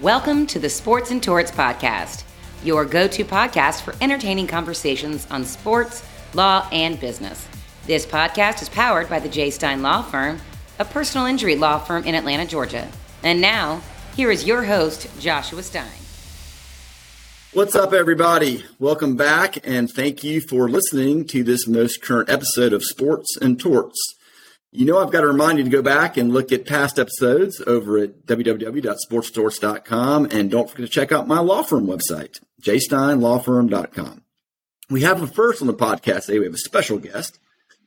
Welcome to the Sports and Torts Podcast, your go to podcast for entertaining conversations on sports, law, and business. This podcast is powered by the J. Stein Law Firm, a personal injury law firm in Atlanta, Georgia. And now, here is your host, Joshua Stein. What's up, everybody? Welcome back, and thank you for listening to this most current episode of Sports and Torts. You know, I've got to remind you to go back and look at past episodes over at www.sportstorts.com. And don't forget to check out my law firm website, jsteinlawfirm.com. We have a first on the podcast today. We have a special guest.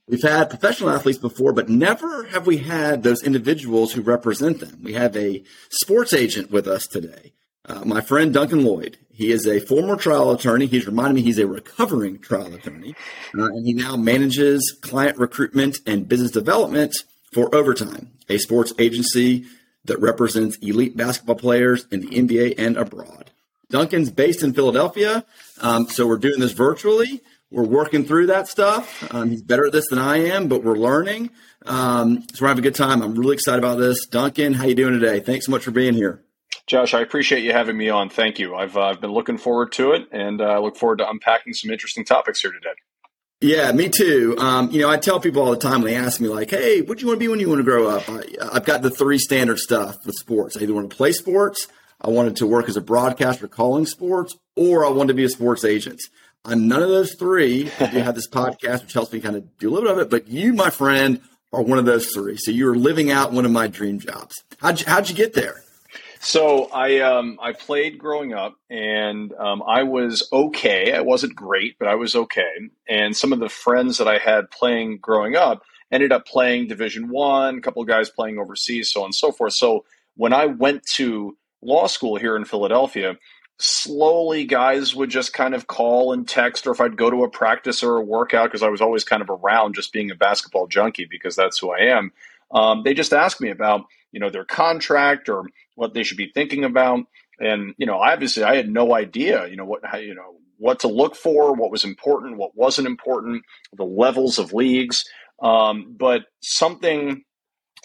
We've had professional athletes before, but never have we had those individuals who represent them. We have a sports agent with us today, uh, my friend Duncan Lloyd. He is a former trial attorney. He's reminded me he's a recovering trial attorney, uh, and he now manages client recruitment and business development for Overtime, a sports agency that represents elite basketball players in the NBA and abroad. Duncan's based in Philadelphia, um, so we're doing this virtually. We're working through that stuff. Um, he's better at this than I am, but we're learning. Um, so we're having a good time. I'm really excited about this. Duncan, how you doing today? Thanks so much for being here. Josh, I appreciate you having me on. Thank you. I've, uh, I've been looking forward to it, and I uh, look forward to unpacking some interesting topics here today. Yeah, me too. Um, you know, I tell people all the time when they ask me, like, "Hey, what do you want to be when you want to grow up?" I, have got the three standard stuff with sports. I either want to play sports, I wanted to work as a broadcaster calling sports, or I wanted to be a sports agent. I'm none of those three. I do have this podcast, which helps me kind of do a little bit of it. But you, my friend, are one of those three. So you are living out one of my dream jobs. How'd you, how'd you get there? So I um, I played growing up, and um, I was okay. I wasn't great, but I was okay. And some of the friends that I had playing growing up ended up playing Division One. A couple of guys playing overseas, so on and so forth. So when I went to law school here in Philadelphia, slowly guys would just kind of call and text, or if I'd go to a practice or a workout, because I was always kind of around just being a basketball junkie because that's who I am. Um, they just asked me about you know their contract or what they should be thinking about. And you know, obviously, I had no idea. You know what how, you know what to look for, what was important, what wasn't important, the levels of leagues. Um, but something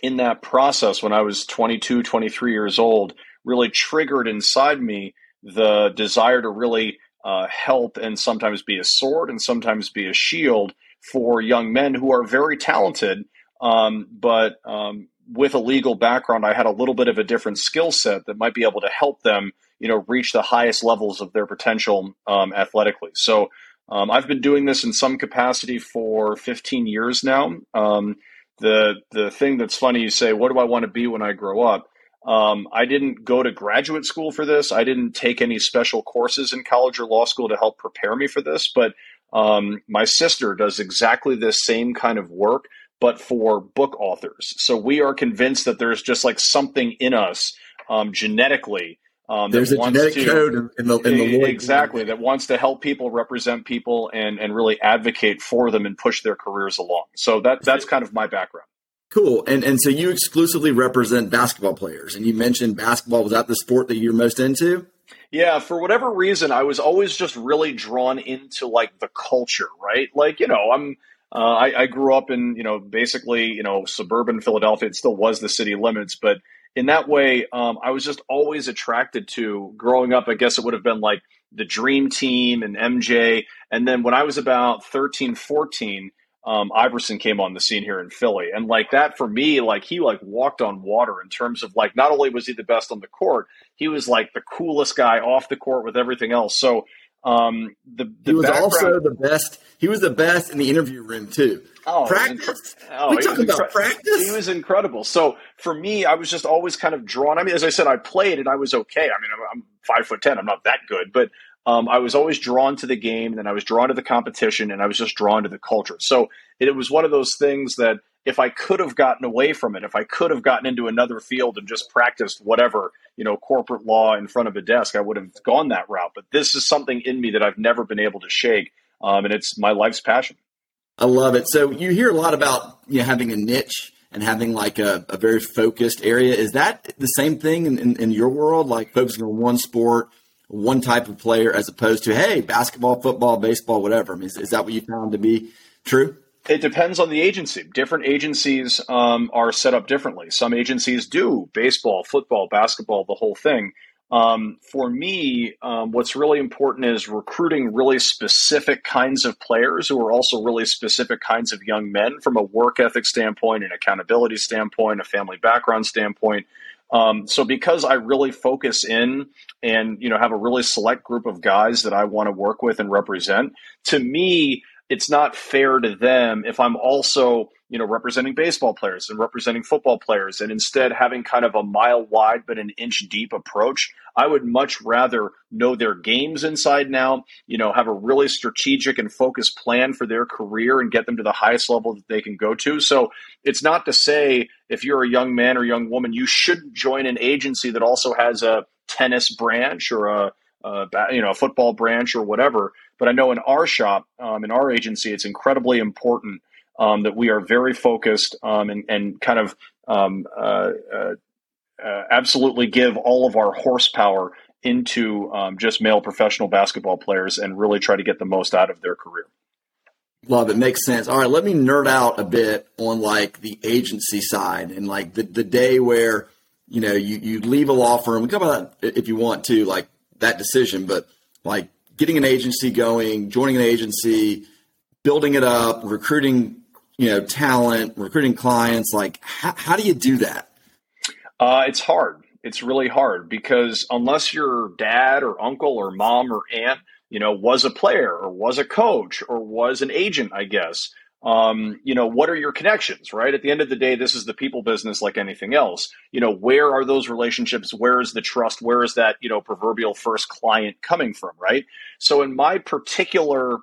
in that process when I was 22, 23 years old really triggered inside me the desire to really uh, help and sometimes be a sword and sometimes be a shield for young men who are very talented, um, but um, with a legal background, I had a little bit of a different skill set that might be able to help them, you know, reach the highest levels of their potential um, athletically. So um, I've been doing this in some capacity for 15 years now. Um, the the thing that's funny, you say, what do I want to be when I grow up? Um, I didn't go to graduate school for this. I didn't take any special courses in college or law school to help prepare me for this. But um, my sister does exactly the same kind of work but for book authors. So we are convinced that there's just like something in us um, genetically. Um, there's a genetic to, code in the, in the exactly that wants to help people represent people and and really advocate for them and push their careers along. So that that's kind of my background. Cool. And and so you exclusively represent basketball players, and you mentioned basketball was that the sport that you're most into. Yeah, for whatever reason, I was always just really drawn into like the culture, right? Like, you know, I'm uh, I, I, grew up in, you know, basically, you know, suburban Philadelphia. It still was the city limits, but in that way, um, I was just always attracted to growing up. I guess it would have been like the Dream Team and MJ. And then when I was about 13, 14, um, Iverson came on the scene here in Philly. And like that for me, like he like walked on water in terms of like not only was he the best on the court, he was like the coolest guy off the court with everything else. So um, the, the he was also the best. He was the best in the interview room too. Oh, practice. Oh, we talking about practice. He was incredible. So for me, I was just always kind of drawn. I mean, as I said, I played and I was okay. I mean, I'm, I'm five foot ten. I'm not that good, but um, I was always drawn to the game, and then I was drawn to the competition, and I was just drawn to the culture. So it, it was one of those things that if I could have gotten away from it, if I could have gotten into another field and just practiced whatever, you know, corporate law in front of a desk, I would have gone that route. But this is something in me that I've never been able to shake. Um, and it's my life's passion. I love it. So you hear a lot about you know, having a niche and having like a, a very focused area. Is that the same thing in, in, in your world, like focusing on one sport, one type of player, as opposed to, hey, basketball, football, baseball, whatever? I mean, is, is that what you found to be true? It depends on the agency. Different agencies um, are set up differently. Some agencies do baseball, football, basketball, the whole thing. Um, for me, um, what's really important is recruiting really specific kinds of players who are also really specific kinds of young men from a work ethic standpoint, an accountability standpoint, a family background standpoint. Um, so because I really focus in and you know have a really select group of guys that I want to work with and represent, to me, it's not fair to them if I'm also you know, representing baseball players and representing football players, and instead having kind of a mile wide but an inch deep approach. I would much rather know their games inside now, you know, have a really strategic and focused plan for their career and get them to the highest level that they can go to. So it's not to say if you're a young man or young woman, you shouldn't join an agency that also has a tennis branch or a, a you know, a football branch or whatever. But I know in our shop, um, in our agency, it's incredibly important um, that we are very focused um, and, and, kind of um, uh, uh, uh, absolutely give all of our horsepower into um, just male professional basketball players and really try to get the most out of their career. Love it. Makes sense. All right, let me nerd out a bit on like the agency side and like the, the day where, you know, you, you leave a law firm. We come about if you want to, like that decision, but like getting an agency going, joining an agency, building it up, recruiting you know talent, recruiting clients? Like, how, how do you do that? Uh, it's hard. It's really hard because unless your dad or uncle or mom or aunt, you know, was a player or was a coach or was an agent, I guess. Um, you know, what are your connections, right? At the end of the day, this is the people business like anything else. You know, where are those relationships? Where is the trust? Where is that, you know, proverbial first client coming from, right? So in my particular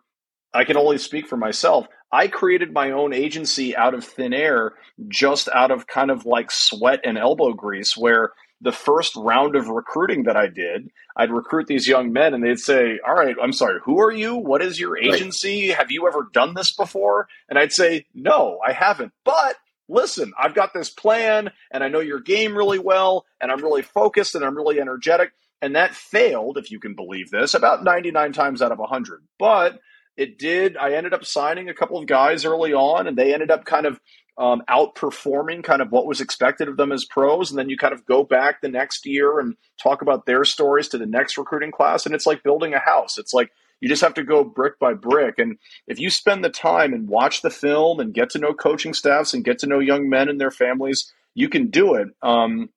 I can only speak for myself. I created my own agency out of thin air, just out of kind of like sweat and elbow grease, where the first round of recruiting that I did, I'd recruit these young men and they'd say, All right, I'm sorry, who are you? What is your agency? Right. Have you ever done this before? And I'd say, No, I haven't. But listen, I've got this plan and I know your game really well and I'm really focused and I'm really energetic. And that failed, if you can believe this, about 99 times out of 100. But it did. I ended up signing a couple of guys early on, and they ended up kind of um, outperforming kind of what was expected of them as pros. And then you kind of go back the next year and talk about their stories to the next recruiting class. And it's like building a house. It's like you just have to go brick by brick. And if you spend the time and watch the film and get to know coaching staffs and get to know young men and their families, you can do it. Um,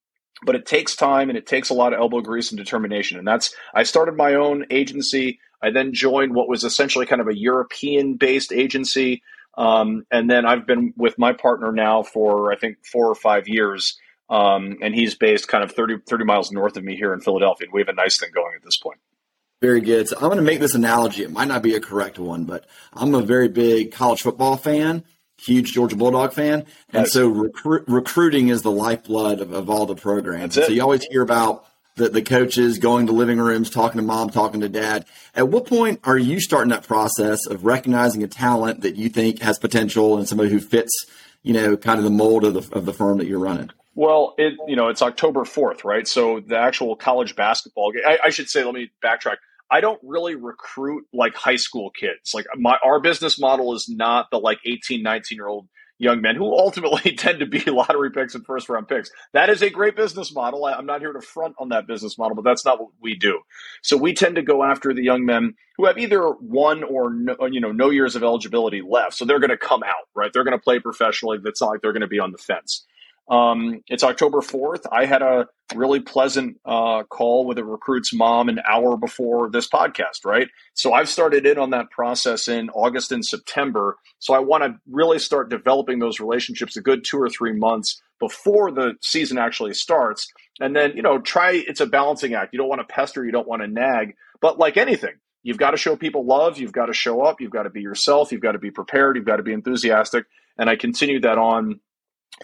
but it takes time and it takes a lot of elbow grease and determination. And that's, I started my own agency I then joined what was essentially kind of a European based agency. Um, and then I've been with my partner now for, I think, four or five years. Um, and he's based kind of 30, 30 miles north of me here in Philadelphia. And we have a nice thing going at this point. Very good. So I'm going to make this analogy. It might not be a correct one, but I'm a very big college football fan, huge Georgia Bulldog fan. And nice. so recru- recruiting is the lifeblood of, of all the programs. So you always hear about the, the coaches going to living rooms, talking to mom, talking to dad. At what point are you starting that process of recognizing a talent that you think has potential and somebody who fits, you know, kind of the mold of the, of the firm that you're running? Well, it you know it's October fourth, right? So the actual college basketball game. I, I, should say. Let me backtrack. I don't really recruit like high school kids. Like my our business model is not the like 18, 19 year old young men who ultimately tend to be lottery picks and first round picks. That is a great business model. I'm not here to front on that business model, but that's not what we do. So we tend to go after the young men who have either one or no, you know no years of eligibility left. So they're going to come out, right? They're going to play professionally. It's not like they're going to be on the fence. Um, it's October 4th. I had a really pleasant uh, call with a recruit's mom an hour before this podcast, right? So I've started in on that process in August and September. So I want to really start developing those relationships a good two or three months before the season actually starts. And then, you know, try it's a balancing act. You don't want to pester, you don't want to nag, but like anything, you've got to show people love, you've got to show up, you've got to be yourself, you've got to be prepared, you've got to be enthusiastic. And I continue that on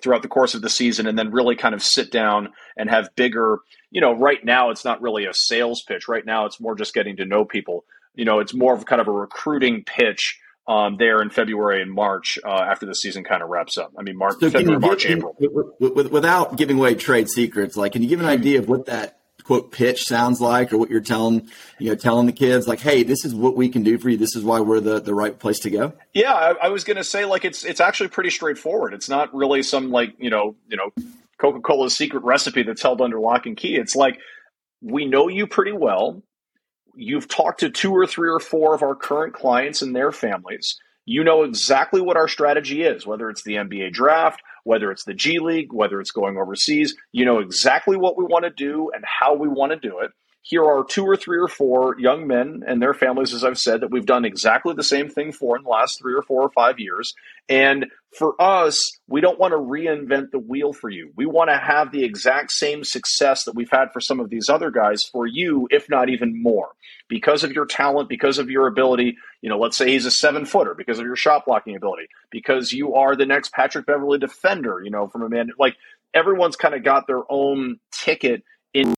throughout the course of the season and then really kind of sit down and have bigger you know right now it's not really a sales pitch right now it's more just getting to know people you know it's more of kind of a recruiting pitch um, there in February and March uh, after the season kind of wraps up. I mean, March, so February, March, give, April. Without giving away trade secrets, like, can you give an idea of what that quote pitch sounds like or what you're telling you know telling the kids like hey this is what we can do for you this is why we're the, the right place to go yeah i, I was going to say like it's it's actually pretty straightforward it's not really some like you know you know coca-cola's secret recipe that's held under lock and key it's like we know you pretty well. You've talked to two or three or four of our current clients and their families. You know exactly what our strategy is, whether it's the NBA draft, whether it's the G League, whether it's going overseas. You know exactly what we want to do and how we want to do it here are two or three or four young men and their families, as I've said, that we've done exactly the same thing for in the last three or four or five years. And for us, we don't want to reinvent the wheel for you. We want to have the exact same success that we've had for some of these other guys for you, if not even more. Because of your talent, because of your ability, you know, let's say he's a seven footer, because of your shot blocking ability, because you are the next Patrick Beverley defender, you know, from a man like everyone's kind of got their own ticket in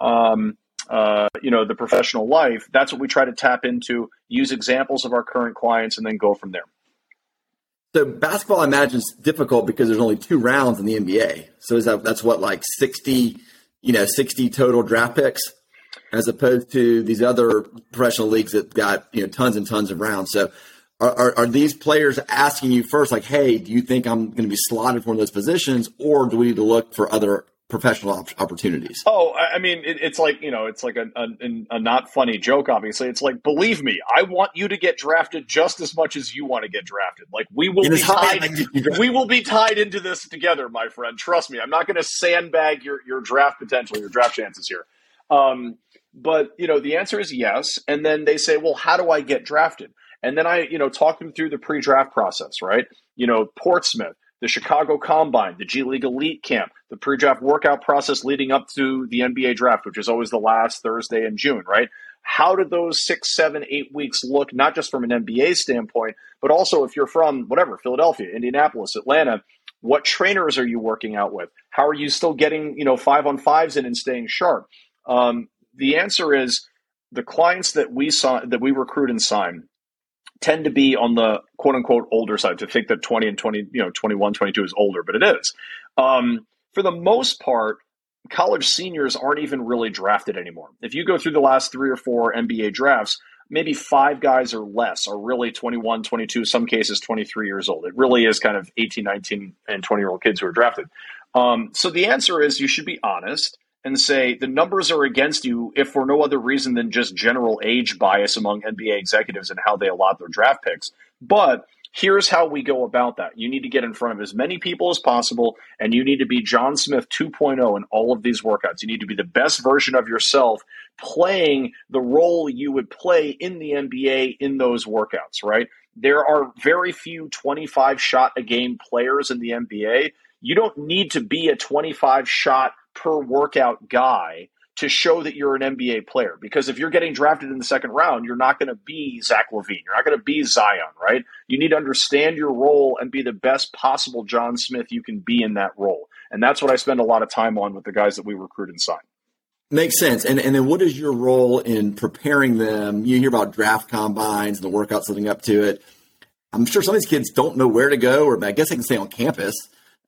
um, uh, you know the professional life that's what we try to tap into use examples of our current clients and then go from there. So basketball i imagine is difficult because there's only two rounds in the nba so is that that's what like 60 you know 60 total draft picks as opposed to these other professional leagues that got you know tons and tons of rounds. So are, are, are these players asking you first like hey do you think i'm going to be slotted for one of those positions or do we need to look for other professional op- opportunities. Oh, I mean, it, it's like you know, it's like a, a, a, not funny joke. Obviously, it's like believe me, I want you to get drafted just as much as you want to get drafted. Like we will be tied. we will be tied into this together, my friend. Trust me, I'm not going to sandbag your your draft potential, your draft chances here. Um, but you know, the answer is yes. And then they say, well, how do I get drafted? And then I, you know, talk them through the pre-draft process, right? You know, Portsmouth the Chicago Combine, the G League Elite Camp, the pre draft workout process leading up to the NBA draft, which is always the last Thursday in June, right? How did those six, seven, eight weeks look, not just from an NBA standpoint, but also if you're from whatever, Philadelphia, Indianapolis, Atlanta, what trainers are you working out with? How are you still getting, you know, five on fives in and staying sharp? Um, the answer is the clients that we saw that we recruit and sign tend to be on the quote unquote older side to think that 20 and 20, you know, 21, 22 is older, but it is. Um, for the most part, college seniors aren't even really drafted anymore. If you go through the last three or four NBA drafts, maybe five guys or less are really 21, 22, some cases 23 years old. It really is kind of 18, 19, and 20 year old kids who are drafted. Um, so the answer is you should be honest and say the numbers are against you if for no other reason than just general age bias among NBA executives and how they allot their draft picks. But here's how we go about that. You need to get in front of as many people as possible, and you need to be John Smith 2.0 in all of these workouts. You need to be the best version of yourself playing the role you would play in the NBA in those workouts, right? There are very few 25 shot a game players in the NBA. You don't need to be a 25 shot per workout guy to show that you're an NBA player. Because if you're getting drafted in the second round, you're not going to be Zach LaVine. You're not going to be Zion, right? You need to understand your role and be the best possible John Smith you can be in that role. And that's what I spend a lot of time on with the guys that we recruit and sign. Makes sense. And and then what is your role in preparing them? You hear about draft combines and the workouts leading up to it. I'm sure some of these kids don't know where to go, or I guess they can stay on campus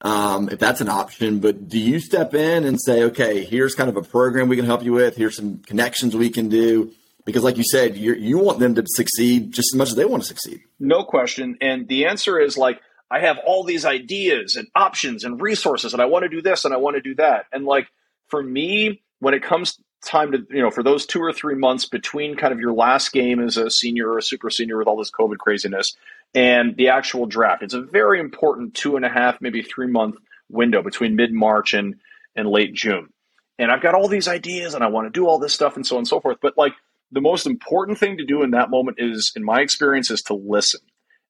um, if that's an option. But do you step in and say, okay, here's kind of a program we can help you with. Here's some connections we can do. Because, like you said, you you want them to succeed just as much as they want to succeed. No question. And the answer is like, I have all these ideas and options and resources, and I want to do this and I want to do that. And like for me, when it comes time to you know for those two or three months between kind of your last game as a senior or a super senior with all this covid craziness and the actual draft. It's a very important two and a half maybe three month window between mid-march and and late june. And i've got all these ideas and i want to do all this stuff and so on and so forth but like the most important thing to do in that moment is in my experience is to listen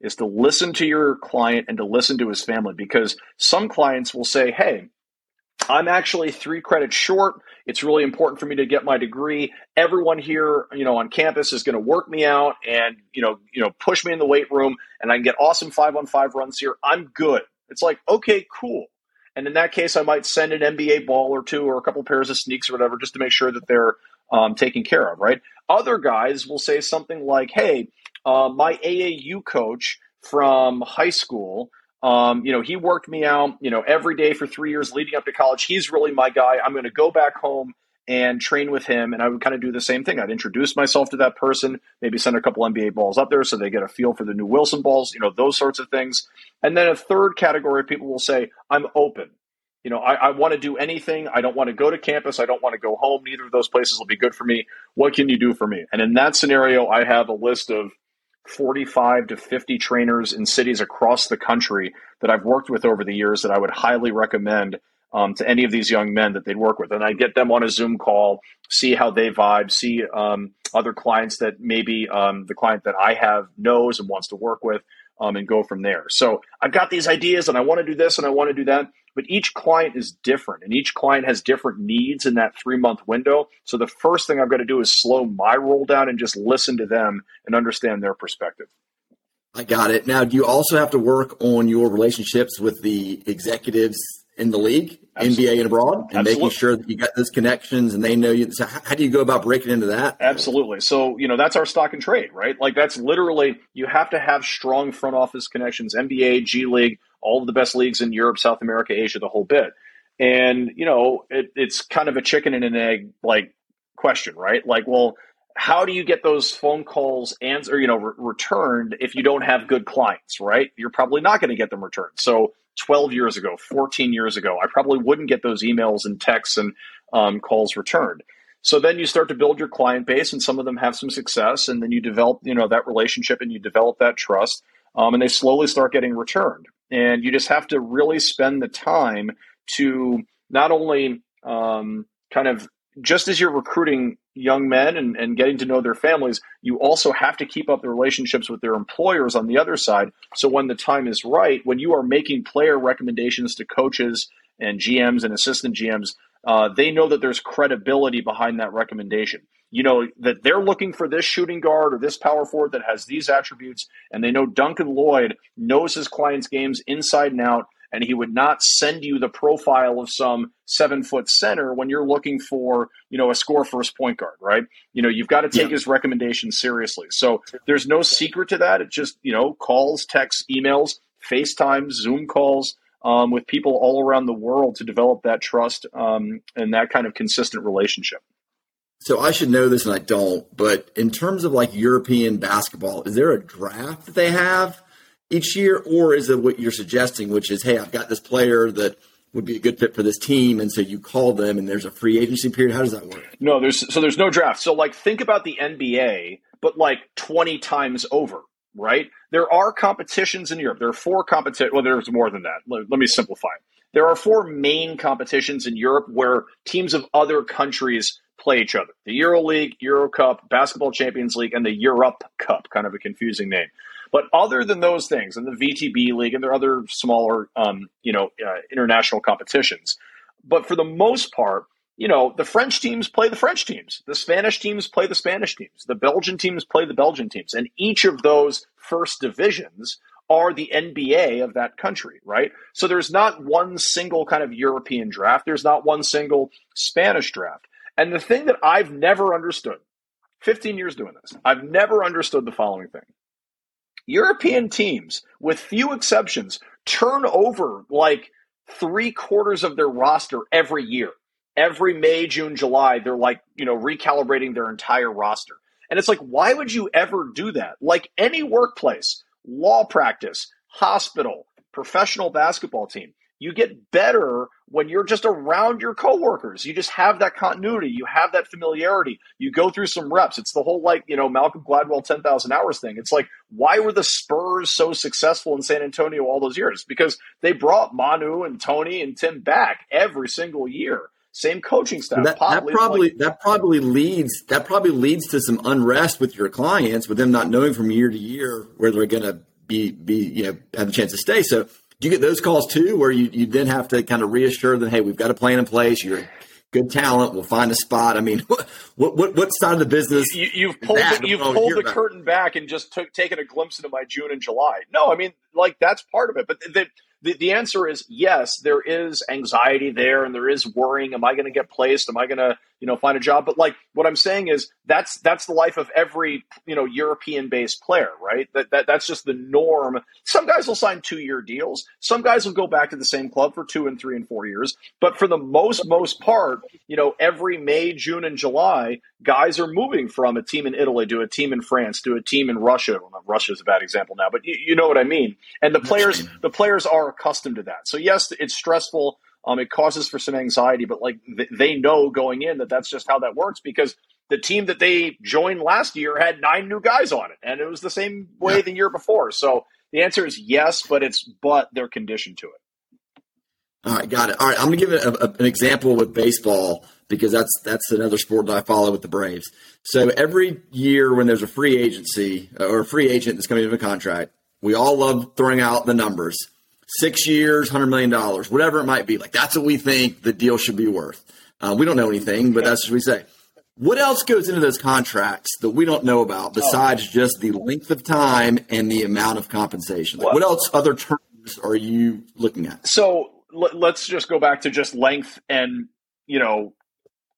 is to listen to your client and to listen to his family because some clients will say hey I'm actually three credits short. It's really important for me to get my degree. Everyone here, you know, on campus is going to work me out and, you know, you know, push me in the weight room and I can get awesome five on five runs here. I'm good. It's like, okay, cool. And in that case, I might send an NBA ball or two or a couple pairs of sneaks or whatever just to make sure that they're um, taken care of, right? Other guys will say something like, hey, uh, my AAU coach from high school um, you know, he worked me out, you know, every day for three years leading up to college. He's really my guy. I'm going to go back home and train with him. And I would kind of do the same thing. I'd introduce myself to that person, maybe send a couple NBA balls up there so they get a feel for the new Wilson balls, you know, those sorts of things. And then a third category of people will say, I'm open. You know, I, I want to do anything. I don't want to go to campus. I don't want to go home. Neither of those places will be good for me. What can you do for me? And in that scenario, I have a list of 45 to 50 trainers in cities across the country that I've worked with over the years that I would highly recommend um, to any of these young men that they'd work with. And I get them on a Zoom call, see how they vibe, see um, other clients that maybe um, the client that I have knows and wants to work with, um, and go from there. So I've got these ideas and I want to do this and I want to do that. But each client is different and each client has different needs in that three month window. So the first thing I've got to do is slow my roll down and just listen to them and understand their perspective. I got it. Now, do you also have to work on your relationships with the executives in the league, Absolutely. NBA and abroad, and Absolutely. making sure that you got those connections and they know you. So, how do you go about breaking into that? Absolutely. So, you know, that's our stock and trade, right? Like, that's literally, you have to have strong front office connections, NBA, G League, all of the best leagues in Europe, South America, Asia, the whole bit. And, you know, it, it's kind of a chicken and an egg like question, right? Like, well, how do you get those phone calls answered, you know, re- returned if you don't have good clients, right? You're probably not going to get them returned. So 12 years ago, 14 years ago, I probably wouldn't get those emails and texts and um, calls returned. So then you start to build your client base, and some of them have some success, and then you develop, you know, that relationship and you develop that trust, um, and they slowly start getting returned. And you just have to really spend the time to not only um, kind of just as you're recruiting young men and, and getting to know their families, you also have to keep up the relationships with their employers on the other side. So when the time is right, when you are making player recommendations to coaches and GMs and assistant GMs, uh, they know that there's credibility behind that recommendation. You know, that they're looking for this shooting guard or this power forward that has these attributes, and they know Duncan Lloyd knows his clients' games inside and out and he would not send you the profile of some seven foot center when you're looking for you know a score first point guard right you know you've got to take yeah. his recommendations seriously so there's no secret to that it just you know calls texts emails facetime zoom calls um, with people all around the world to develop that trust um, and that kind of consistent relationship so I should know this and I don't, but in terms of like European basketball, is there a draft that they have? Each year, or is it what you're suggesting, which is, hey, I've got this player that would be a good fit for this team, and so you call them, and there's a free agency period. How does that work? No, there's so there's no draft. So like think about the NBA, but like 20 times over, right? There are competitions in Europe. There are four competitions. Well, there's more than that. Let, let me simplify. There are four main competitions in Europe where teams of other countries play each other: the Euro League, Euro Cup, Basketball Champions League, and the Europe Cup. Kind of a confusing name. But other than those things, and the VTB league and there are other smaller, um, you know, uh, international competitions, but for the most part, you know, the French teams play the French teams, the Spanish teams play the Spanish teams, the Belgian teams play the Belgian teams, and each of those first divisions are the NBA of that country, right? So there's not one single kind of European draft. There's not one single Spanish draft. And the thing that I've never understood, 15 years doing this, I've never understood the following thing. European teams, with few exceptions, turn over like three quarters of their roster every year. Every May, June, July, they're like, you know, recalibrating their entire roster. And it's like, why would you ever do that? Like any workplace, law practice, hospital, professional basketball team, you get better when you're just around your coworkers. You just have that continuity. You have that familiarity. You go through some reps. It's the whole like, you know, Malcolm Gladwell 10,000 hours thing. It's like, why were the Spurs so successful in San Antonio all those years? Because they brought Manu and Tony and Tim back every single year. Same coaching staff. That, that probably like, that probably leads that probably leads to some unrest with your clients with them not knowing from year to year where they're going to be be you know have a chance to stay. So do you get those calls too, where you, you then have to kind of reassure them, hey, we've got a plan in place. You're good talent. We'll find a spot. I mean, what what what side of the business? You, have pulled the, you've pulled the curtain back and just took taken a glimpse into my June and July. No, I mean, like that's part of it. But the, the, the answer is yes, there is anxiety there and there is worrying. Am I going to get placed? Am I going to, you know, find a job? But like what I'm saying is that's, that's the life of every, you know, European based player, right? That, that, that's just the norm. Some guys will sign two year deals. Some guys will go back to the same club for two and three and four years. But for the most, most part, you know, every May, June and July, guys are moving from a team in Italy to a team in France to a team in Russia. Well, Russia is a bad example now, but you, you know what I mean. And the players, the players are accustomed to that. So yes, it's stressful. Um, it causes for some anxiety, but like th- they know going in that that's just how that works because the team that they joined last year had nine new guys on it, and it was the same way yeah. the year before. So the answer is yes, but it's but they're conditioned to it. All right, got it. All right, I'm going to give a, a, an example with baseball because that's that's another sport that I follow with the Braves. So every year when there's a free agency uh, or a free agent that's coming into a contract, we all love throwing out the numbers. Six years, hundred million dollars, whatever it might be. Like that's what we think the deal should be worth. Uh, we don't know anything, but that's what we say. What else goes into those contracts that we don't know about oh. besides just the length of time and the amount of compensation? Like, what else other terms are you looking at? So let's just go back to just length and you know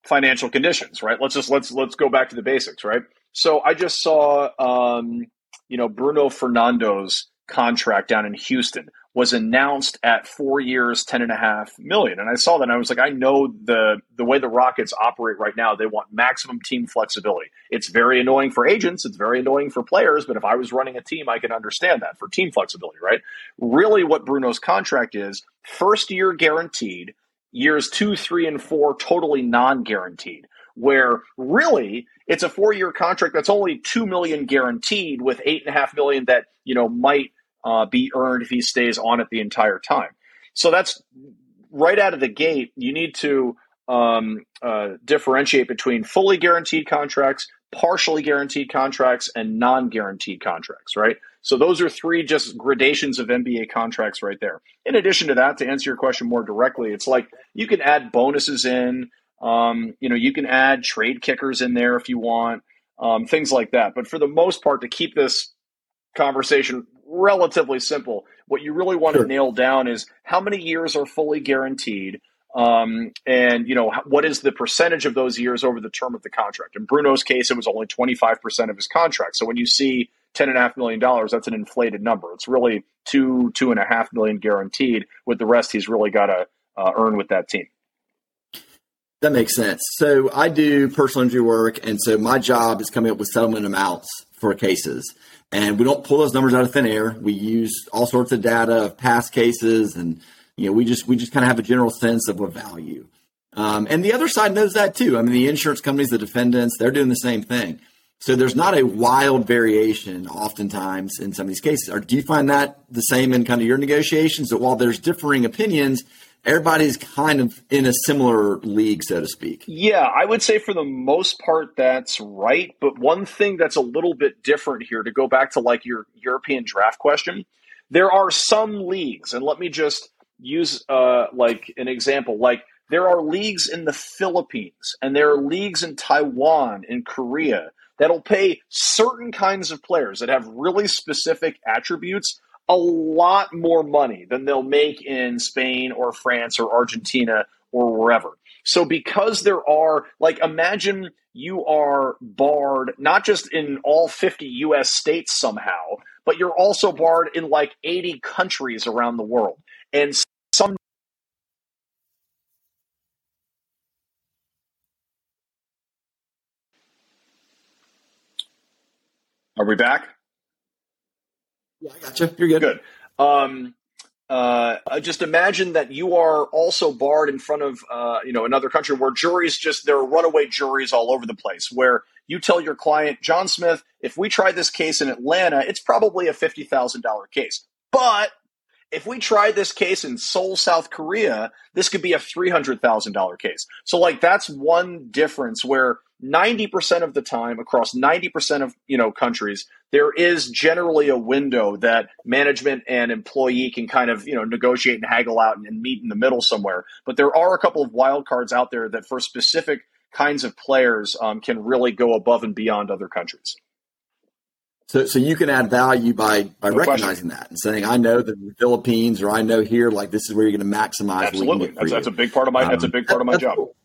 financial conditions, right? Let's just let's let's go back to the basics, right? So I just saw um, you know Bruno Fernando's contract down in Houston was announced at four years, ten and a half million. And I saw that and I was like, I know the the way the Rockets operate right now, they want maximum team flexibility. It's very annoying for agents, it's very annoying for players, but if I was running a team, I can understand that for team flexibility, right? Really what Bruno's contract is, first year guaranteed, years two, three, and four totally non-guaranteed. Where really it's a four-year contract that's only two million guaranteed, with eight and a half million that you know might uh, be earned if he stays on it the entire time. So that's right out of the gate. You need to um, uh, differentiate between fully guaranteed contracts, partially guaranteed contracts, and non guaranteed contracts, right? So those are three just gradations of NBA contracts right there. In addition to that, to answer your question more directly, it's like you can add bonuses in. Um, you know, you can add trade kickers in there if you want, um, things like that. But for the most part, to keep this conversation relatively simple. What you really want sure. to nail down is how many years are fully guaranteed, um, and you know what is the percentage of those years over the term of the contract. In Bruno's case, it was only twenty five percent of his contract. So when you see ten and a half million dollars, that's an inflated number. It's really two two and a half million guaranteed. With the rest, he's really got to uh, earn with that team. That makes sense. So I do personal injury work, and so my job is coming up with settlement amounts for cases. And we don't pull those numbers out of thin air. We use all sorts of data of past cases, and you know, we just we just kind of have a general sense of a value. Um, and the other side knows that too. I mean, the insurance companies, the defendants, they're doing the same thing. So there's not a wild variation oftentimes in some of these cases. Or do you find that the same in kind of your negotiations? That while there's differing opinions, everybody's kind of in a similar league, so to speak. Yeah, I would say for the most part that's right. But one thing that's a little bit different here, to go back to like your European draft question, there are some leagues, and let me just use uh, like an example, like there are leagues in the Philippines and there are leagues in Taiwan and Korea that'll pay certain kinds of players that have really specific attributes a lot more money than they'll make in Spain or France or Argentina or wherever. So because there are like imagine you are barred not just in all 50 US states somehow, but you're also barred in like 80 countries around the world. And some Are we back? Yeah, I got you. You're good. Good. Um, uh, just imagine that you are also barred in front of uh, you know another country where juries just there are runaway juries all over the place where you tell your client john smith if we try this case in atlanta it's probably a $50000 case but if we try this case in seoul south korea this could be a $300000 case. So like that's one difference where 90% of the time across 90% of you know countries there is generally a window that management and employee can kind of you know negotiate and haggle out and, and meet in the middle somewhere. But there are a couple of wild cards out there that for specific kinds of players um, can really go above and beyond other countries so, so you can add value by by no recognizing question. that and saying, "I know that the Philippines, or I know here, like this is where you're going to maximize." Absolutely, that's, that's, a big part of my um, that's a big part of my job. Cool.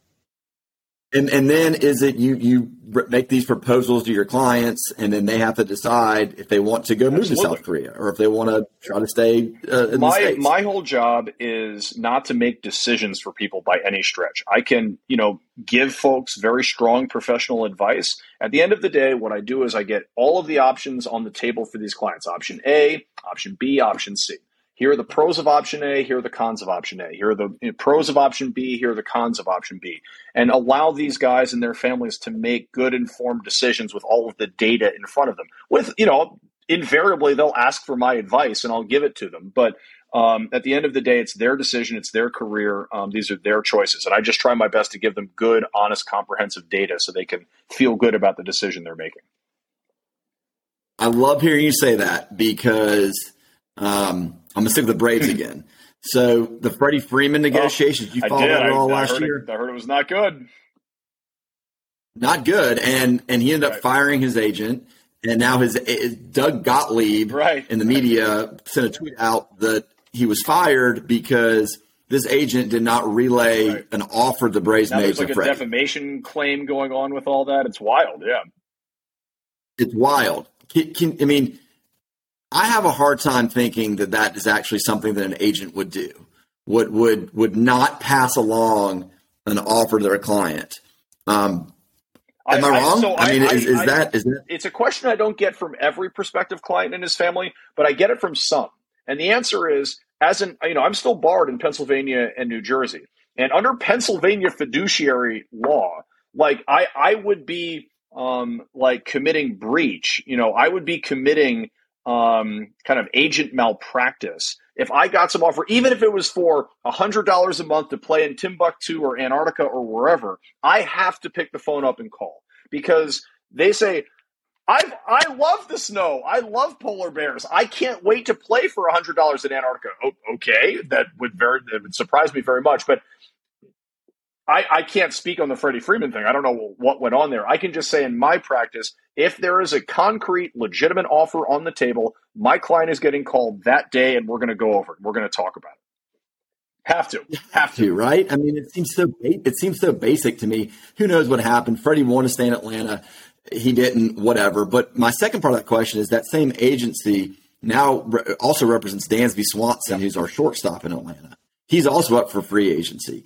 And and then is it you you make these proposals to your clients, and then they have to decide if they want to go move to South Korea or if they want to try to stay uh, in my, the States. My whole job is not to make decisions for people by any stretch. I can you know give folks very strong professional advice. At the end of the day, what I do is I get all of the options on the table for these clients: option A, option B, option C here are the pros of option A, here are the cons of option A, here are the pros of option B, here are the cons of option B, and allow these guys and their families to make good informed decisions with all of the data in front of them. With, you know, invariably they'll ask for my advice and I'll give it to them. But um, at the end of the day, it's their decision, it's their career. Um, these are their choices. And I just try my best to give them good, honest, comprehensive data so they can feel good about the decision they're making. I love hearing you say that because um, I'm going to stick with the Braves again. So the Freddie Freeman oh, negotiations, you followed that all I, last I year? It, I heard it was not good. Not good. And, and he ended right. up firing his agent and now his, his Doug Gottlieb right. in the media sent a tweet out that he was fired because this agent did not relay right. an offer the Braves now made there's like a Freddie. defamation claim going on with all that. It's wild, yeah. It's wild. Can, can, I mean, I have a hard time thinking that that is actually something that an agent would do. Would would would not pass along an offer to their client. Um, Am I, I wrong? I, so I mean, I, is, is that is that? It's a question I don't get from every prospective client and his family, but I get it from some. And the answer is, as an you know, I'm still barred in Pennsylvania and New Jersey, and under Pennsylvania fiduciary law, like I, I would be um, like committing breach. You know, I would be committing um, kind of agent malpractice if I got some offer, even if it was for $100 a month to play in Timbuktu or Antarctica or wherever, I have to pick the phone up and call because they say, I I love the snow. I love polar bears. I can't wait to play for hundred dollars in Antarctica. Okay, that would very that would surprise me very much. But I, I can't speak on the Freddie Freeman thing. I don't know what went on there. I can just say in my practice, if there is a concrete, legitimate offer on the table, my client is getting called that day, and we're going to go over it. We're going to talk about it. Have to, have to, right? I mean, it seems so it seems so basic to me. Who knows what happened? Freddie wanted to stay in Atlanta, he didn't. Whatever. But my second part of that question is that same agency now re- also represents Dansby Swanson, who's our shortstop in Atlanta. He's also up for free agency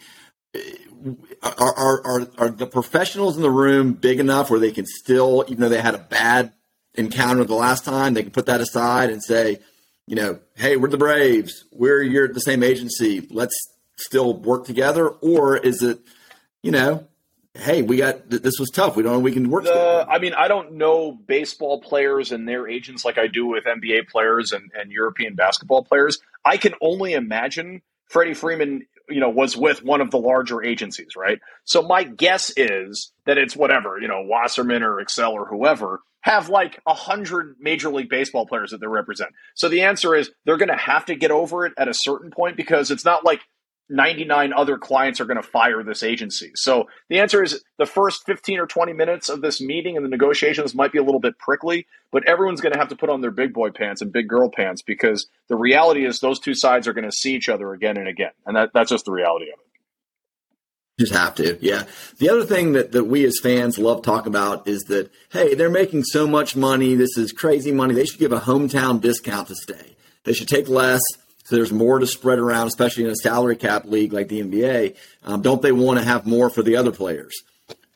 are, are, are, are the professionals in the room big enough where they can still, even though they had a bad encounter the last time, they can put that aside and say, you know, hey, we're the Braves. We're you're the same agency. Let's still work together. Or is it, you know, hey, we got this was tough. We don't know we can work. The, I mean, I don't know baseball players and their agents like I do with NBA players and, and European basketball players. I can only imagine Freddie Freeman you know, was with one of the larger agencies, right? So my guess is that it's whatever, you know, Wasserman or Excel or whoever have like a hundred major league baseball players that they represent. So the answer is they're going to have to get over it at a certain point because it's not like 99 other clients are going to fire this agency. So the answer is the first 15 or 20 minutes of this meeting and the negotiations might be a little bit prickly, but everyone's going to have to put on their big boy pants and big girl pants because the reality is those two sides are going to see each other again and again. And that, that's just the reality of it. Just have to, yeah. The other thing that, that we as fans love talking about is that, hey, they're making so much money. This is crazy money. They should give a hometown discount to stay. They should take less so there's more to spread around, especially in a salary cap league like the NBA. Um, don't they want to have more for the other players?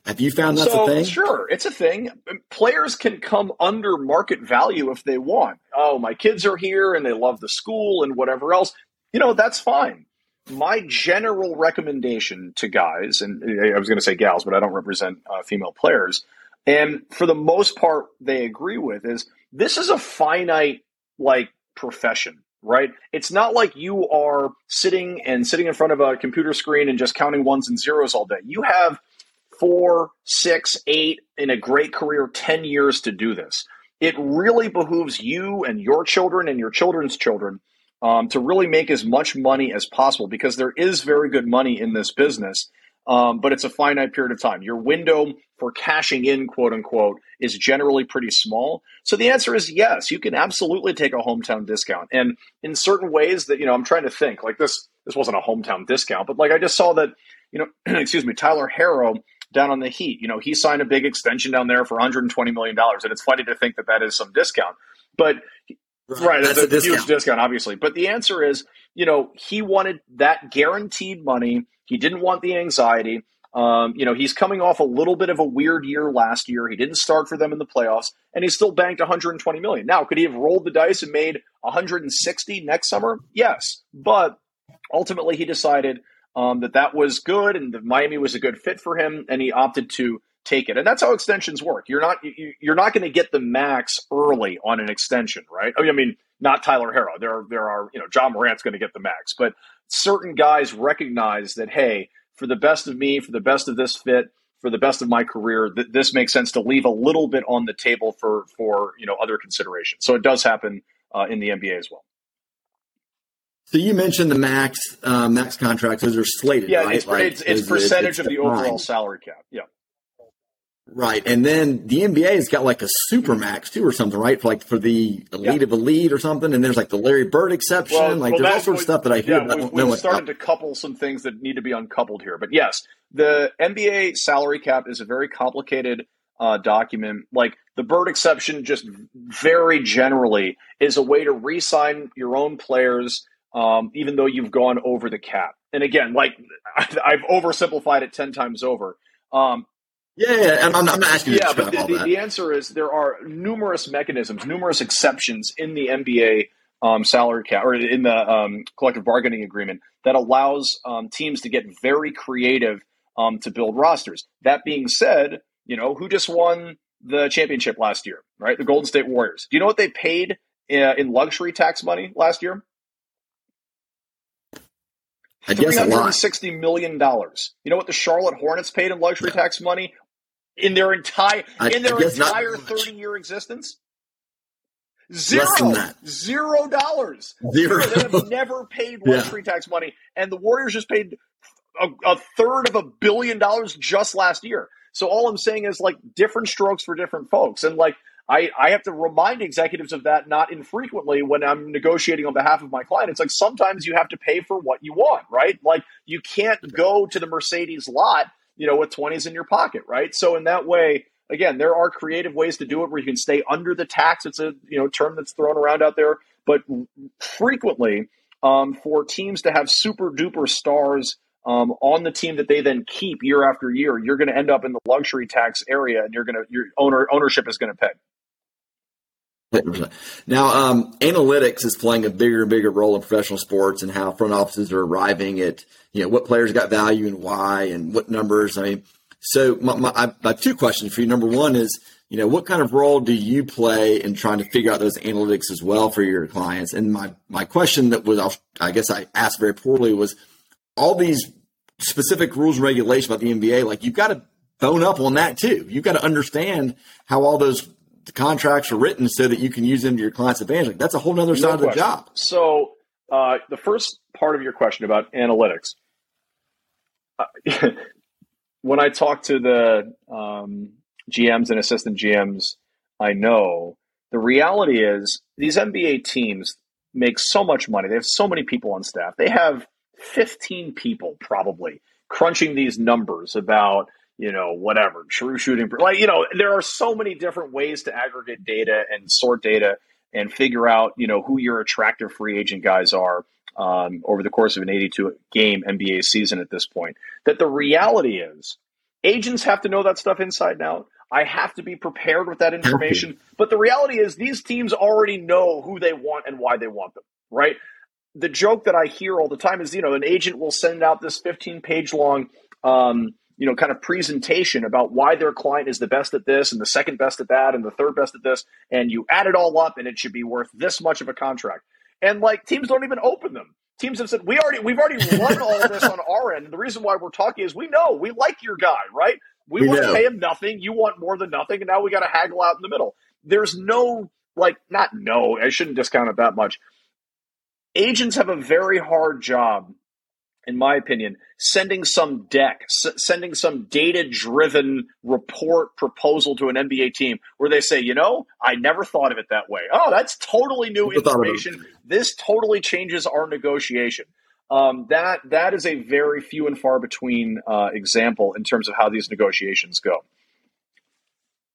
Have you found that's so, a thing? Sure, it's a thing. Players can come under market value if they want. Oh, my kids are here and they love the school and whatever else. You know, that's fine. My general recommendation to guys, and I was going to say gals, but I don't represent uh, female players, and for the most part, they agree with is this is a finite like profession right? It's not like you are sitting and sitting in front of a computer screen and just counting ones and zeros all day. You have four, six, eight, in a great career, 10 years to do this. It really behooves you and your children and your children's children um, to really make as much money as possible because there is very good money in this business um, but it's a finite period of time. Your window for cashing in, quote unquote, is generally pretty small. So the answer is yes, you can absolutely take a hometown discount. And in certain ways that, you know, I'm trying to think like this, this wasn't a hometown discount, but like I just saw that, you know, excuse me, Tyler Herro down on the Heat, you know, he signed a big extension down there for 120 million dollars, and it's funny to think that that is some discount, but right, right that's, that's a, a huge discount, obviously. But the answer is, you know, he wanted that guaranteed money he didn't want the anxiety. Um, you know, he's coming off a little bit of a weird year last year. He didn't start for them in the playoffs, and he still banked 120 million. Now, could he have rolled the dice and made 160 next summer? Yes, but ultimately he decided um, that that was good and that Miami was a good fit for him, and he opted to take it. And that's how extensions work. You're not you're not going to get the max early on an extension, right? I mean, not Tyler Herro. There there are you know Ja Morant's going to get the max, but certain guys recognize that hey for the best of me, for the best of this fit, for the best of my career, th- this makes sense to leave a little bit on the table for for you know other considerations. So it does happen uh, in the NBA as well. So you mentioned the max uh, max contracts; those are slated. Yeah, right? it's, like, it's, it's percentage it's of the overall salary cap. Yeah. Right, and then the NBA has got like a super max too, or something, right? For like for the elite yeah. of elite or something. And there's like the Larry Bird exception. Well, like well, there's all sorts of stuff that I hear. Yeah, we, we've started to couple some things that need to be uncoupled here. But yes, the NBA salary cap is a very complicated uh, document. Like the Bird exception, just very generally, is a way to re-sign your own players, um, even though you've gone over the cap. And again, like I've oversimplified it ten times over. Um, yeah, yeah. And I'm, I'm not asking yeah, but the, the, the, answer is there are numerous mechanisms, numerous exceptions in the NBA um, salary cap or in the um, collective bargaining agreement that allows um, teams to get very creative um, to build rosters. That being said, you know who just won the championship last year, right? The Golden State Warriors. Do you know what they paid uh, in luxury tax money last year? I guess hundred and sixty million dollars. You know what the Charlotte Hornets paid in luxury tax money? In their entire I, in their entire thirty year existence? Zero, zero dollars. Zero. They have never paid luxury yeah. tax money, and the Warriors just paid a, a third of a billion dollars just last year. So all I'm saying is like different strokes for different folks, and like I, I have to remind executives of that not infrequently when I'm negotiating on behalf of my client. It's like sometimes you have to pay for what you want, right? Like you can't go to the Mercedes lot you know, with 20s in your pocket, right? So in that way, again, there are creative ways to do it where you can stay under the tax. It's a you know term that's thrown around out there, but frequently um, for teams to have super duper stars um, on the team that they then keep year after year, you're going to end up in the luxury tax area, and you're going to your owner ownership is going to pay. Now, um, analytics is playing a bigger and bigger role in professional sports and how front offices are arriving at, you know, what players got value and why and what numbers. I mean, so my, my, I have two questions for you. Number one is, you know, what kind of role do you play in trying to figure out those analytics as well for your clients? And my, my question that was, I guess I asked very poorly was all these specific rules and regulations about the NBA, like you've got to bone up on that too. You've got to understand how all those the contracts are written so that you can use them to your client's advantage. Like, that's a whole other side of the job. So, uh, the first part of your question about analytics, uh, when I talk to the um, GMs and assistant GMs, I know the reality is these NBA teams make so much money. They have so many people on staff. They have 15 people probably crunching these numbers about you know, whatever, true shooting. Like, you know, there are so many different ways to aggregate data and sort data and figure out, you know, who your attractive free agent guys are um, over the course of an 82 game NBA season at this point. That the reality is agents have to know that stuff inside and out. I have to be prepared with that information. But the reality is these teams already know who they want and why they want them, right? The joke that I hear all the time is, you know, an agent will send out this 15 page long um, you know, kind of presentation about why their client is the best at this and the second best at that and the third best at this, and you add it all up and it should be worth this much of a contract. And like teams don't even open them. Teams have said we already we've already run all of this on our end. And the reason why we're talking is we know we like your guy, right? We, we want know. to pay him nothing. You want more than nothing, and now we got to haggle out in the middle. There's no like not no. I shouldn't discount it that much. Agents have a very hard job in my opinion, sending some deck, s- sending some data driven report proposal to an NBA team where they say, you know, I never thought of it that way. Oh, that's totally new information. This totally changes our negotiation. Um, that that is a very few and far between uh, example in terms of how these negotiations go.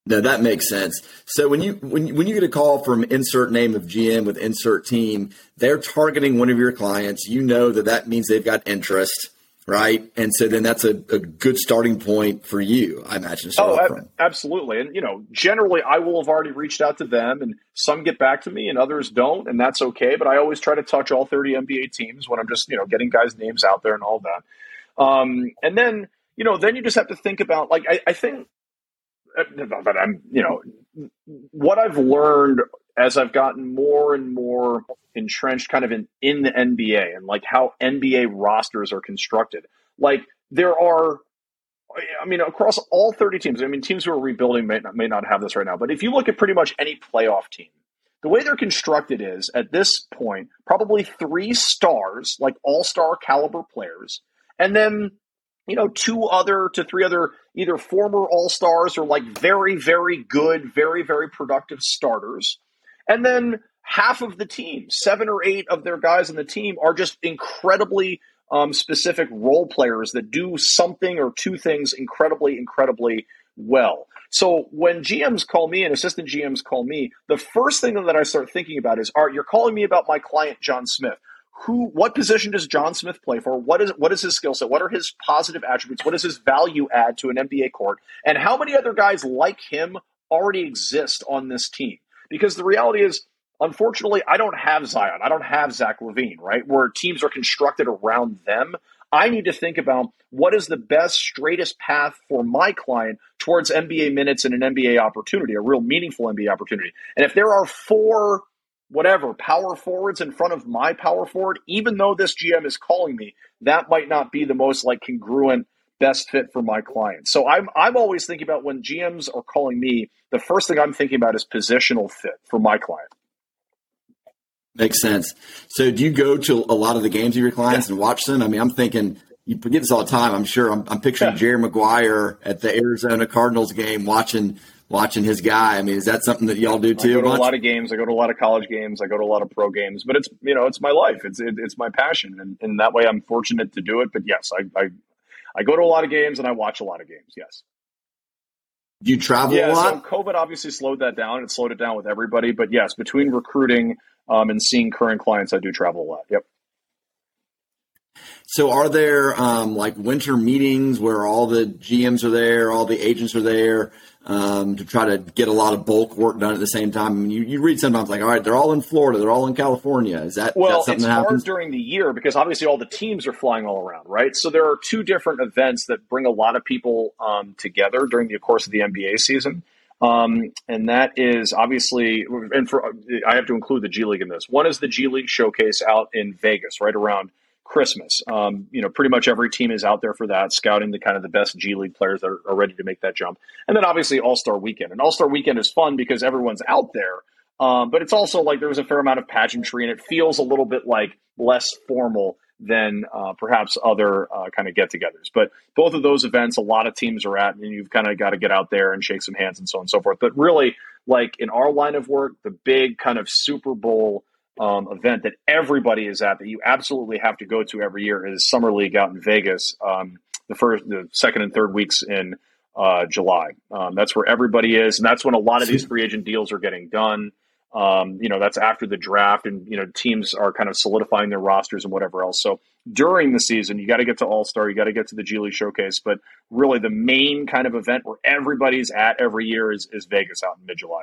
No, that makes sense. So when you when when you get a call from insert name of GM with insert team, they're targeting one of your clients. You know that that means they've got interest. right? And so then that's a, a good starting point for you, I imagine. oh, ab- absolutely. And, you know, generally I will have already reached out to them and some get back to me and others don't. And that's okay. But I always try to touch all 30 NBA teams when I'm just, you know, getting guys' names out there and all that. Um, and then, you know, then you just have to think about, like, I, I think, uh, but I'm, you know, what I've learned as I've gotten more and more entrenched kind of in, in the NBA and like how NBA rosters are constructed. Like there are, I mean, across all 30 teams, I mean, teams who are rebuilding may not, may not have this right now, but if you look at pretty much any playoff team, the way they're constructed is at this point, probably three stars, like all star caliber players, and then, you know, two other to three other either former all stars or like very, very good, very, very productive starters. And then half of the team, seven or eight of their guys in the team, are just incredibly um, specific role players that do something or two things incredibly, incredibly well. So when GMs call me and assistant GMs call me, the first thing that I start thinking about is, "Art, you're calling me about my client John Smith. Who, what position does John Smith play for? What is what is his skill set? What are his positive attributes? What is his value add to an NBA court? And how many other guys like him already exist on this team? Because the reality is, Unfortunately, I don't have Zion. I don't have Zach LaVine, right? Where teams are constructed around them. I need to think about what is the best, straightest path for my client towards NBA minutes and an NBA opportunity, a real meaningful NBA opportunity. And if there are four, whatever, power forwards in front of my power forward, even though this GM is calling me, that might not be the most like congruent best fit for my client. So I'm I'm always thinking about when GMs are calling me, the first thing I'm thinking about is positional fit for my client. Makes sense. So, do you go to a lot of the games of your clients yeah. and watch them? I mean, I'm thinking you forget this all the time. I'm sure. I'm, I'm picturing yeah. Jerry Maguire at the Arizona Cardinals game, watching watching his guy. I mean, is that something that y'all do too? I go to a lot of games. I go to a lot of college games. I go to a lot of pro games. But it's you know, it's my life. It's it, it's my passion, and, and that way I'm fortunate to do it. But yes, I, I I go to a lot of games and I watch a lot of games. Yes. You travel yeah, a lot? So COVID obviously slowed that down. It slowed it down with everybody. But yes, between recruiting um, and seeing current clients, I do travel a lot. Yep. So, are there um, like winter meetings where all the GMs are there, all the agents are there um, to try to get a lot of bulk work done at the same time? I mean, you, you read sometimes like, all right, they're all in Florida, they're all in California. Is that well? That something it's hard during the year because obviously all the teams are flying all around, right? So there are two different events that bring a lot of people um, together during the course of the NBA season. Um, and that is obviously, and for I have to include the G League in this. One is the G League showcase out in Vegas, right around Christmas. Um, you know, pretty much every team is out there for that, scouting the kind of the best G League players that are, are ready to make that jump. And then obviously All Star Weekend. And All Star Weekend is fun because everyone's out there. Um, but it's also like there's a fair amount of pageantry, and it feels a little bit like less formal than uh, perhaps other uh, kind of get-togethers. But both of those events, a lot of teams are at, and you've kind of got to get out there and shake some hands and so on and so forth. But really, like in our line of work, the big kind of Super Bowl um, event that everybody is at that you absolutely have to go to every year is Summer League out in Vegas. Um, the first, the second and third weeks in uh, July. Um, that's where everybody is, and that's when a lot of these free agent deals are getting done. Um, you know, that's after the draft, and you know, teams are kind of solidifying their rosters and whatever else. So during the season, you got to get to All Star, you got to get to the G League Showcase, but really the main kind of event where everybody's at every year is, is Vegas out in mid July.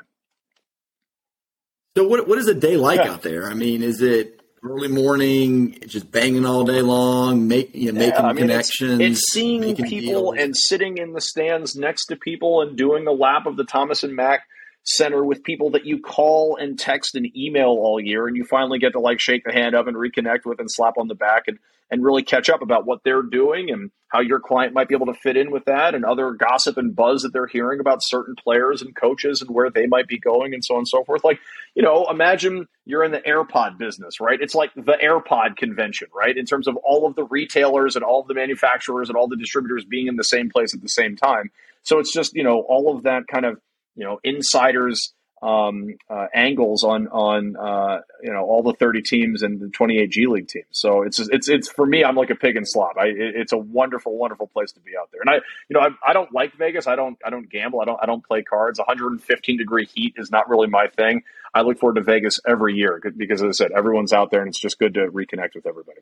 So what what is a day like yeah. out there? I mean, is it early morning, just banging all day long, make you know, yeah, making I mean, connections. It's, it's seeing people deals. and sitting in the stands next to people and doing a lap of the Thomas and Mack center with people that you call and text and email all year and you finally get to like shake the hand of and reconnect with and slap on the back and and really catch up about what they're doing and how your client might be able to fit in with that and other gossip and buzz that they're hearing about certain players and coaches and where they might be going and so on and so forth. Like you know imagine you're in the airpod business right? It's like the airpod convention right? In terms of all of the retailers and all of the manufacturers and all the distributors being in the same place at the same time. So it's just you know all of that kind of you know insiders um, uh, angles on on uh, you know all the 30 teams and the 28 G League teams. So it's it's it's for me, I'm like a pig in slop. I, it's a wonderful, wonderful place to be out there. And I you know I, I don't like Vegas. I don't I don't gamble. I don't I don't play cards. 115 degree heat is not really my thing. I look forward to Vegas every year because as I said, everyone's out there and it's just good to reconnect with everybody.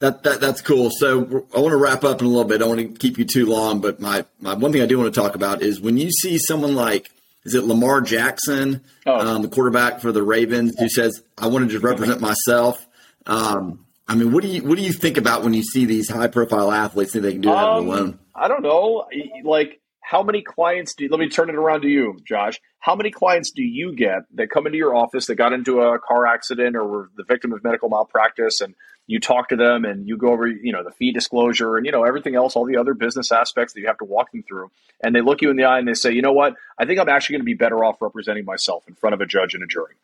That, that that's cool. So I want to wrap up in a little bit. I don't want to keep you too long, but my, my one thing I do want to talk about is when you see someone like is it Lamar Jackson, oh. um, the quarterback for the Ravens, who says, "I want to just represent myself." Um, I mean, what do you what do you think about when you see these high profile athletes think they can do that um, alone? I don't know. Like, how many clients do? Let me turn it around to you, Josh. How many clients do you get that come into your office that got into a car accident or were the victim of medical malpractice, and you talk to them and you go over, you know, the fee disclosure and you know everything else, all the other business aspects that you have to walk them through, and they look you in the eye and they say, you know what? I think I'm actually going to be better off representing myself in front of a judge and a jury.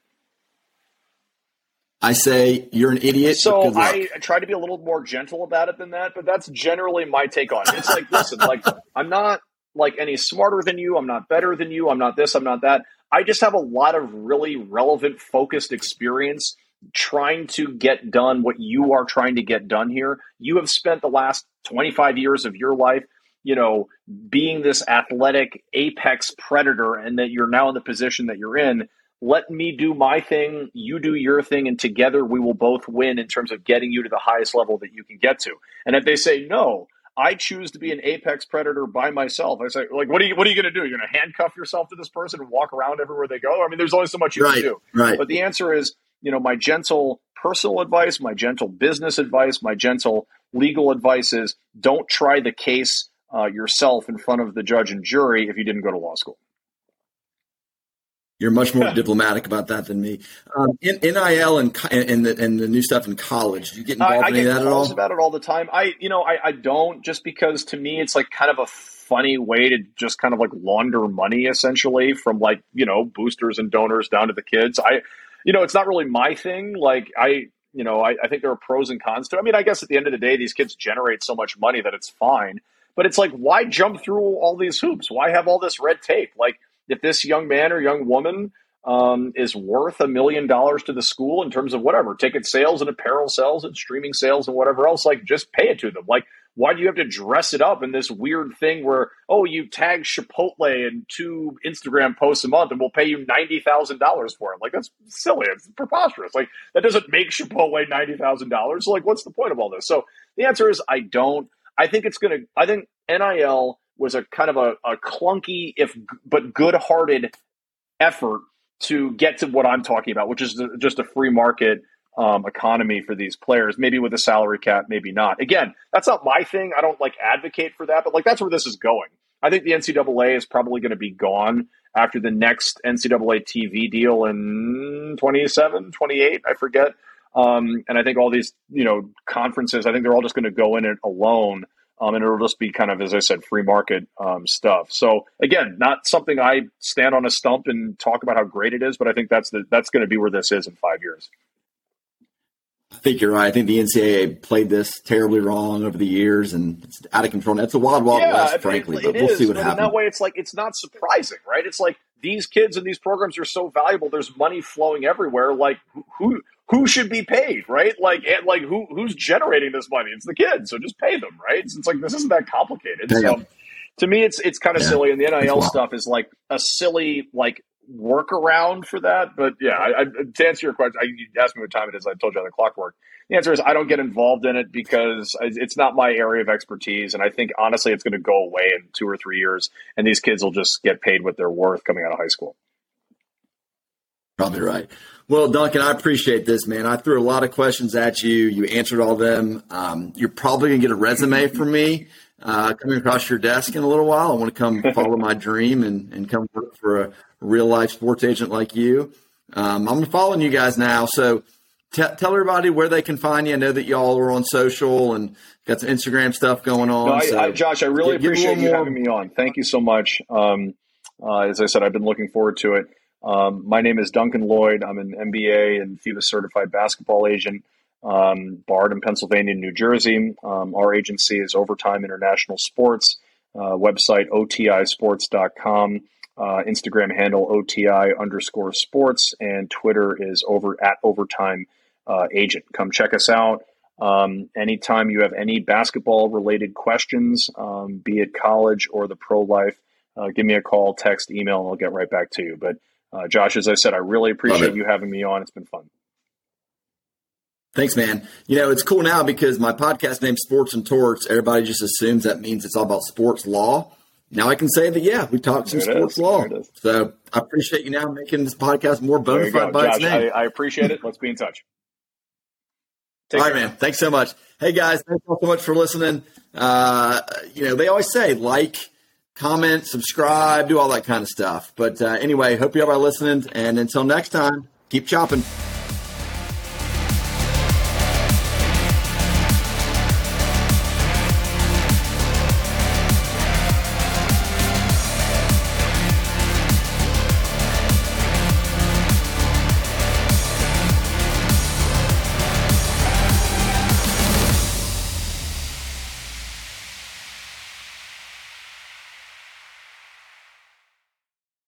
I say you're an idiot. So I try to be a little more gentle about it than that, but that's generally my take on it. It's like, listen, like I'm not like any smarter than you. I'm not better than you. I'm not this. I'm not that. I just have a lot of really relevant, focused experience trying to get done what you are trying to get done here. You have spent the last 25 years of your life, you know, being this athletic apex predator, and that you're now in the position that you're in let me do my thing, you do your thing, and together we will both win in terms of getting you to the highest level that you can get to. And if they say no, I choose to be an apex predator by myself. I say, like, what are you what are you going to do? You're going to handcuff yourself to this person and walk around everywhere they go? I mean, there's only so much you right, can do. Right. But the answer is, you know, my gentle personal advice, my gentle business advice, my gentle legal advice is don't try the case uh, yourself in front of the judge and jury if you didn't go to law school. You're much more diplomatic about that than me. Um, in, NIL and, and, the, and the new stuff in college, do you get involved I, in I get that at all? about it all the time. I, you know, I, I don't just because to me it's like kind of a funny way to just kind of like launder money essentially from like, you know, boosters and donors down to the kids. I, you know, it's not really my thing. Like I, you know, I, I think there are pros and cons to it. I mean, I guess at the end of the day, these kids generate so much money that it's fine. But it's like, why jump through all these hoops? Why have all this red tape? Like, if this young man or young woman um, is worth a million dollars to the school in terms of whatever ticket sales and apparel sales and streaming sales and whatever else, like just pay it to them. Like, why do you have to dress it up in this weird thing where, oh, you tag Chipotle in two Instagram posts a month and we'll pay you $90,000 for it? Like, that's silly. It's preposterous. Like, that doesn't make Chipotle $90,000. So, like, what's the point of all this? So, the answer is I don't. I think it's to, I think NIL was a kind of a, a clunky, if but good-hearted effort to get to what I'm talking about, which is just a free market um, economy for these players. Maybe with a salary cap, maybe not. Again, that's not my thing. I don't like advocate for that, but like that's where this is going. I think the NCAA is probably going to be gone after the next NCAA TV deal in 27, 28, I forget. Um, and I think all these, you know, conferences, I think they're all just going to go in it alone um, and it'll just be kind of, as I said, free market um, stuff. So again, not something I stand on a stump and talk about how great it is, but I think that's the, that's going to be where this is in five years. I think you're right. I think the NCAA played this terribly wrong over the years, and it's out of control. It's a wild, wild yeah, west, frankly. It, but we'll is, see what happens. That way, it's like it's not surprising, right? It's like these kids and these programs are so valuable. There's money flowing everywhere. Like who who should be paid, right? Like, like who who's generating this money? It's the kids, so just pay them, right? So it's like this isn't that complicated. So to me, it's it's kind of yeah. silly, and the NIL stuff is like a silly like workaround for that. But yeah, I, I, to answer your question, I, you asked me what time it is. I told you how the clock worked. The answer is I don't get involved in it because it's not my area of expertise, and I think honestly, it's going to go away in two or three years, and these kids will just get paid what they're worth coming out of high school. Probably right. Well, Duncan, I appreciate this, man. I threw a lot of questions at you. You answered all of them. Um, you're probably going to get a resume from me uh, coming across your desk in a little while. I want to come follow my dream and, and come work for a real life sports agent like you. Um, I'm following you guys now. So t- tell everybody where they can find you. I know that y'all are on social and got some Instagram stuff going on. No, I, so I, Josh, I really appreciate you more. having me on. Thank you so much. Um, uh, as I said, I've been looking forward to it. Um, my name is Duncan Lloyd. I'm an NBA and FIBA certified basketball agent, um, barred in Pennsylvania and New Jersey. Um, our agency is Overtime International Sports, uh, website otisports.com, uh, Instagram handle OTI underscore sports, and Twitter is over at Overtime uh, Agent. Come check us out. Um, anytime you have any basketball related questions, um, be it college or the pro life, uh, give me a call, text, email, and I'll get right back to you. But uh, Josh, as I said, I really appreciate you having me on. It's been fun. Thanks, man. You know, it's cool now because my podcast name Sports and Torts, everybody just assumes that means it's all about sports law. Now I can say that, yeah, we talked some sports is. law. So I appreciate you now making this podcast more bona fide by Josh, its name. I, I, appreciate it. Let's be in touch. Take all right, man. Thanks so much. Hey, guys, thanks all so much for listening. Uh, you know, they always say like, comment, subscribe, do all that kind of stuff. But uh, anyway, hope you all are listening. And until next time, keep chopping.